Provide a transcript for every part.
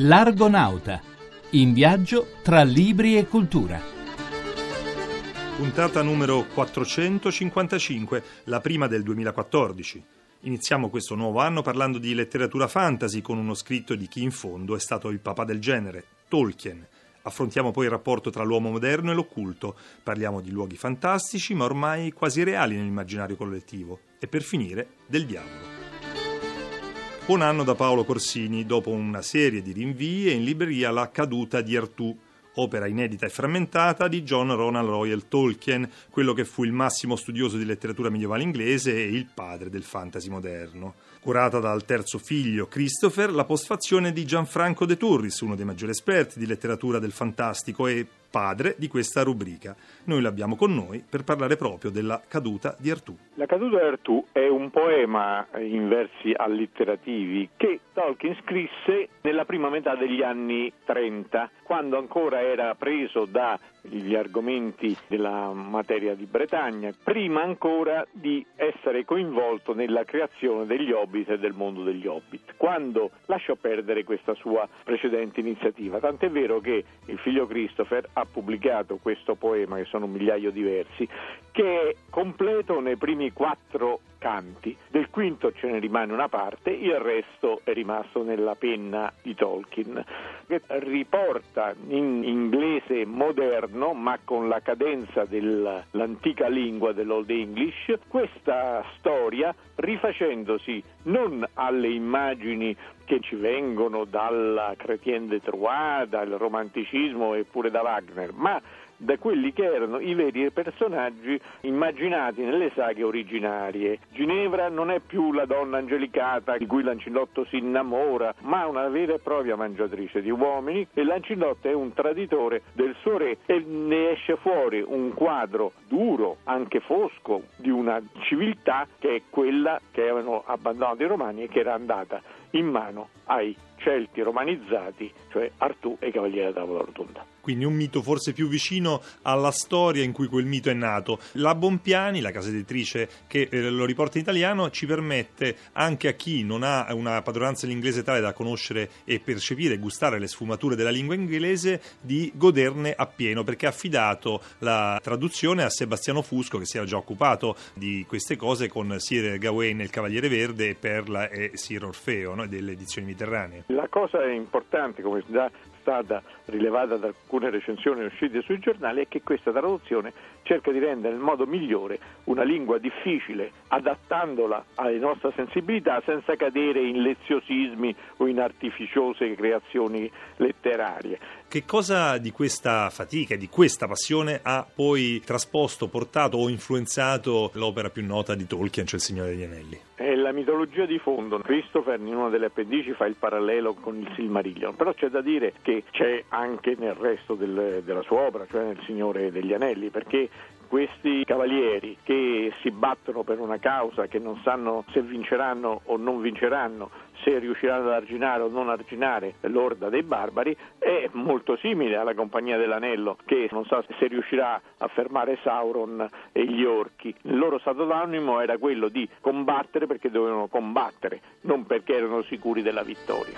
L'Argonauta, in viaggio tra libri e cultura. Puntata numero 455, la prima del 2014. Iniziamo questo nuovo anno parlando di letteratura fantasy con uno scritto di chi in fondo è stato il papà del genere, Tolkien. Affrontiamo poi il rapporto tra l'uomo moderno e l'occulto, parliamo di luoghi fantastici ma ormai quasi reali nell'immaginario collettivo e per finire del diavolo. Buon anno da Paolo Corsini, dopo una serie di rinvii è in libreria La caduta di Artù, opera inedita e frammentata di John Ronald Royal Tolkien, quello che fu il massimo studioso di letteratura medievale inglese e il padre del fantasy moderno. Curata dal terzo figlio Christopher, la postfazione di Gianfranco De Turris, uno dei maggiori esperti di letteratura del fantastico e padre di questa rubrica. Noi l'abbiamo con noi per parlare proprio della caduta di Artù. La caduta di Artù è un poema in versi allitterativi che Tolkien scrisse nella prima metà degli anni 30, quando ancora era preso dagli argomenti della materia di Bretagna, prima ancora di essere coinvolto nella creazione degli Hobbit e del mondo degli Hobbit, quando lasciò perdere questa sua precedente iniziativa. Tant'è vero che il figlio Christopher ha pubblicato questo poema, che sono un migliaio di versi, che è completo nei primi quattro canti. Del quinto ce ne rimane una parte, il resto è rimasto nella penna di Tolkien, che riporta in inglese moderno, ma con la cadenza dell'antica lingua dell'Old English, questa storia rifacendosi non alle immagini che ci vengono dalla Chrétien de Troyes, dal romanticismo e pure da Wagner, ma da quelli che erano i veri personaggi immaginati nelle saghe originarie. Ginevra non è più la donna angelicata di cui Lancillotto si innamora, ma una vera e propria mangiatrice di uomini e Lancillotto è un traditore del suo re e ne esce fuori un quadro duro, anche fosco, di una civiltà che è quella che avevano abbandonato i romani e che era andata in mano ai Celti romanizzati, cioè Artù e i Cavalieri della Tavola Rotonda quindi un mito forse più vicino alla storia in cui quel mito è nato. La Bompiani, la casa editrice che eh, lo riporta in italiano, ci permette anche a chi non ha una padronanza dell'inglese tale da conoscere e percepire e gustare le sfumature della lingua inglese di goderne appieno perché ha affidato la traduzione a Sebastiano Fusco che si era già occupato di queste cose con Sir Gawain il Cavaliere Verde, Perla e Sir Orfeo no? delle edizioni mediterranee. La cosa importante, come già stata rilevata da alcune recensioni uscite sui giornali è che questa traduzione cerca di rendere nel modo migliore una lingua difficile, adattandola alle nostre sensibilità senza cadere in leziosismi o in artificiose creazioni letterarie. Che cosa di questa fatica di questa passione ha poi trasposto, portato o influenzato l'opera più nota di Tolkien, cioè Il Signore degli Anelli? È la mitologia di fondo. Christopher in una delle appendici fa il parallelo con il Silmarillion, però c'è da dire che c'è anche nel resto del, della sua opera, cioè nel Signore degli Anelli, perché questi cavalieri che si battono per una causa, che non sanno se vinceranno o non vinceranno, se riusciranno ad arginare o non arginare l'orda dei barbari, è molto simile alla Compagnia dell'Anello, che non sa se riuscirà a fermare Sauron e gli orchi. Il loro stato d'animo era quello di combattere perché dovevano combattere, non perché erano sicuri della vittoria.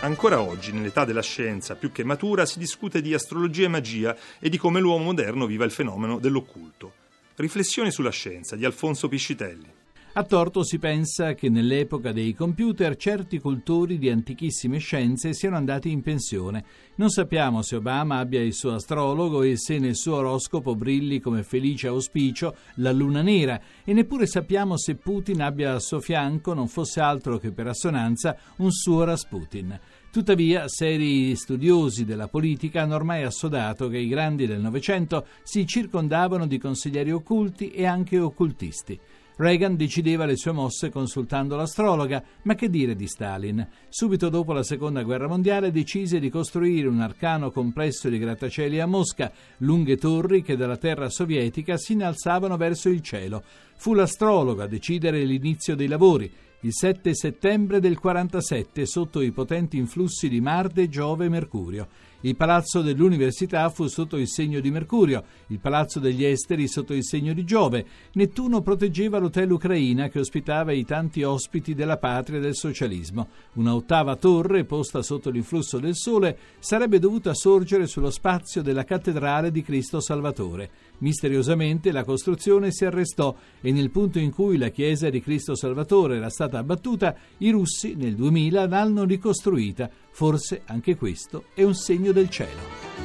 Ancora oggi, nell'età della scienza più che matura, si discute di astrologia e magia e di come l'uomo moderno viva il fenomeno dell'occulto. Riflessioni sulla scienza di Alfonso Piscitelli. A torto si pensa che nell'epoca dei computer certi cultori di antichissime scienze siano andati in pensione. Non sappiamo se Obama abbia il suo astrologo e se nel suo oroscopo brilli come felice auspicio la luna nera e neppure sappiamo se Putin abbia al suo fianco, non fosse altro che per assonanza, un suo Rasputin. Tuttavia, seri studiosi della politica hanno ormai assodato che i grandi del Novecento si circondavano di consiglieri occulti e anche occultisti. Reagan decideva le sue mosse consultando l'astrologa, ma che dire di Stalin? Subito dopo la seconda guerra mondiale decise di costruire un arcano complesso di grattacieli a Mosca, lunghe torri che dalla terra sovietica si innalzavano verso il cielo. Fu l'astrologo a decidere l'inizio dei lavori il 7 settembre del 47 sotto i potenti influssi di Marte, Giove e Mercurio. Il palazzo dell'università fu sotto il segno di Mercurio, il palazzo degli esteri sotto il segno di Giove. Nettuno proteggeva l'hotel Ucraina che ospitava i tanti ospiti della patria del socialismo. Una ottava torre, posta sotto l'influsso del sole, sarebbe dovuta sorgere sullo spazio della cattedrale di Cristo Salvatore. Misteriosamente la costruzione si arrestò e nel punto in cui la chiesa di Cristo Salvatore era stata abbattuta, i russi nel 2000 l'hanno ricostruita. Forse anche questo è un segno del cielo.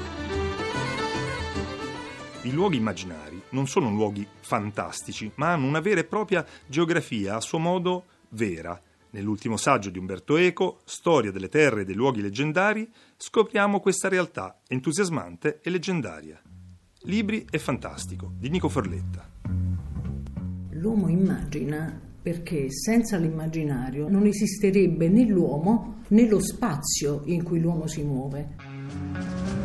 I luoghi immaginari non sono luoghi fantastici, ma hanno una vera e propria geografia a suo modo vera. Nell'ultimo saggio di Umberto Eco, Storia delle terre e dei luoghi leggendari, scopriamo questa realtà entusiasmante e leggendaria. Libri e fantastico di Nico Forletta. L'uomo immagina perché senza l'immaginario non esisterebbe né l'uomo né lo spazio in cui l'uomo si muove.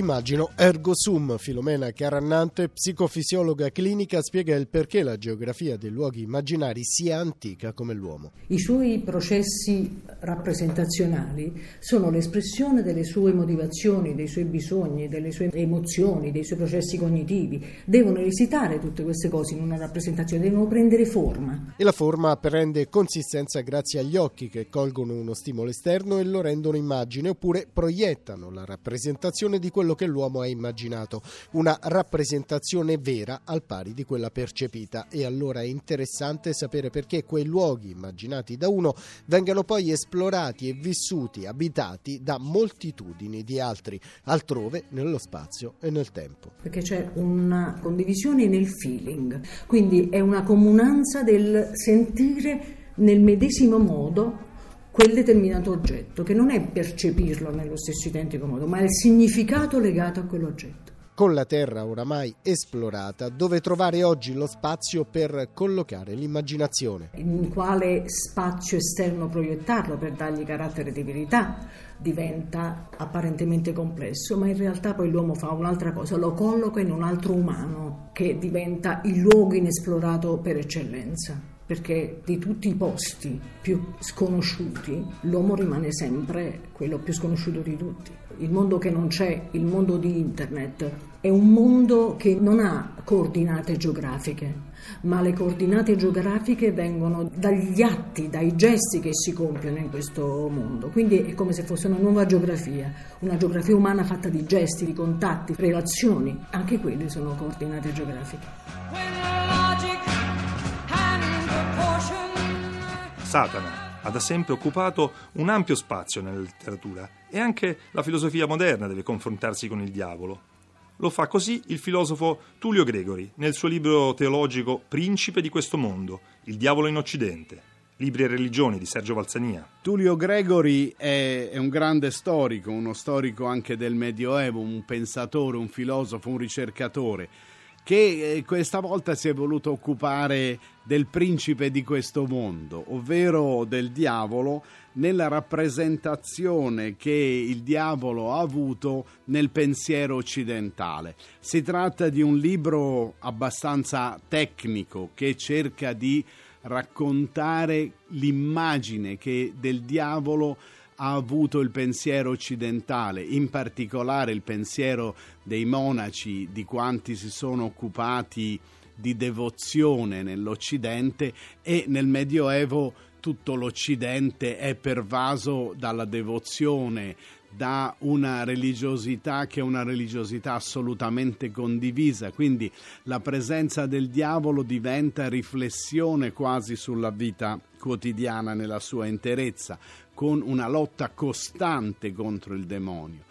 Immagino ergo sum, Filomena Carannante, psicofisiologa clinica, spiega il perché la geografia dei luoghi immaginari sia antica come l'uomo. I suoi processi rappresentazionali sono l'espressione delle sue motivazioni, dei suoi bisogni, delle sue emozioni, dei suoi processi cognitivi. Devono esitare tutte queste cose in una rappresentazione, devono prendere forma. E la forma prende consistenza grazie agli occhi che colgono uno stimolo esterno e lo rendono immagine oppure proiettano la rappresentazione di quello che l'uomo ha immaginato, una rappresentazione vera al pari di quella percepita. E allora è interessante sapere perché quei luoghi immaginati da uno vengano poi esplorati e vissuti, abitati da moltitudini di altri, altrove nello spazio e nel tempo. Perché c'è una condivisione nel feeling, quindi è una comunanza del sentire nel medesimo modo quel determinato oggetto, che non è percepirlo nello stesso identico modo, ma è il significato legato a quell'oggetto. Con la Terra oramai esplorata, dove trovare oggi lo spazio per collocare l'immaginazione? In quale spazio esterno proiettarlo per dargli carattere di verità? Diventa apparentemente complesso, ma in realtà poi l'uomo fa un'altra cosa, lo colloca in un altro umano che diventa il luogo inesplorato per eccellenza perché di tutti i posti più sconosciuti l'uomo rimane sempre quello più sconosciuto di tutti. Il mondo che non c'è, il mondo di internet, è un mondo che non ha coordinate geografiche, ma le coordinate geografiche vengono dagli atti, dai gesti che si compiono in questo mondo. Quindi è come se fosse una nuova geografia, una geografia umana fatta di gesti, di contatti, relazioni. Anche quelle sono coordinate geografiche. Satana ha da sempre occupato un ampio spazio nella letteratura e anche la filosofia moderna deve confrontarsi con il diavolo. Lo fa così il filosofo Tullio Gregori nel suo libro teologico Principe di questo mondo, Il diavolo in Occidente. Libri e religioni di Sergio Valsania. Tullio Gregori è, è, un grande storico, uno storico anche del Medioevo, un pensatore, un filosofo, un ricercatore che eh, questa volta si è voluto occupare del principe di questo mondo, ovvero del diavolo, nella rappresentazione che il diavolo ha avuto nel pensiero occidentale. Si tratta di un libro abbastanza tecnico che cerca di raccontare l'immagine che del diavolo ha avuto il pensiero occidentale, in particolare il pensiero dei monaci, di quanti si sono occupati di devozione nell'Occidente e nel Medioevo tutto l'Occidente è pervaso dalla devozione, da una religiosità che è una religiosità assolutamente condivisa, quindi la presenza del diavolo diventa riflessione quasi sulla vita quotidiana nella sua interezza, con una lotta costante contro il demonio.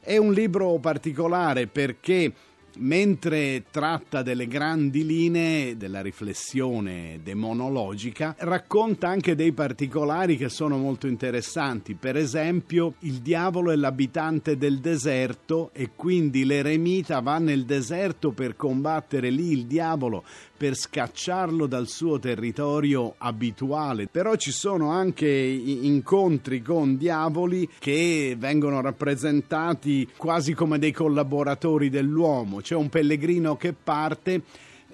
È un libro particolare perché mentre tratta delle grandi linee della riflessione demonologica, racconta anche dei particolari che sono molto interessanti. Per esempio, il diavolo è l'abitante del deserto e quindi l'eremita va nel deserto per combattere lì il diavolo, per scacciarlo dal suo territorio abituale. Però ci sono anche incontri con diavoli che vengono rappresentati quasi come dei collaboratori dell'uomo c'è un pellegrino che parte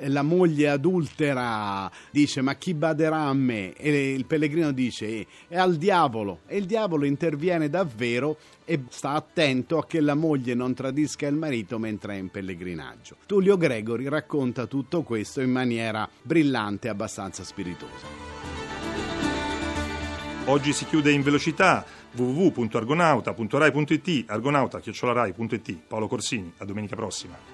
la moglie adultera dice ma chi baderà a me? E il pellegrino dice è al diavolo e il diavolo interviene davvero e sta attento a che la moglie non tradisca il marito mentre è in pellegrinaggio. Tullio Gregori racconta tutto questo in maniera brillante e abbastanza spiritosa. Oggi si chiude in velocità www.argonauta.rai.it argonauta-rai.it Paolo Corsini, a domenica prossima.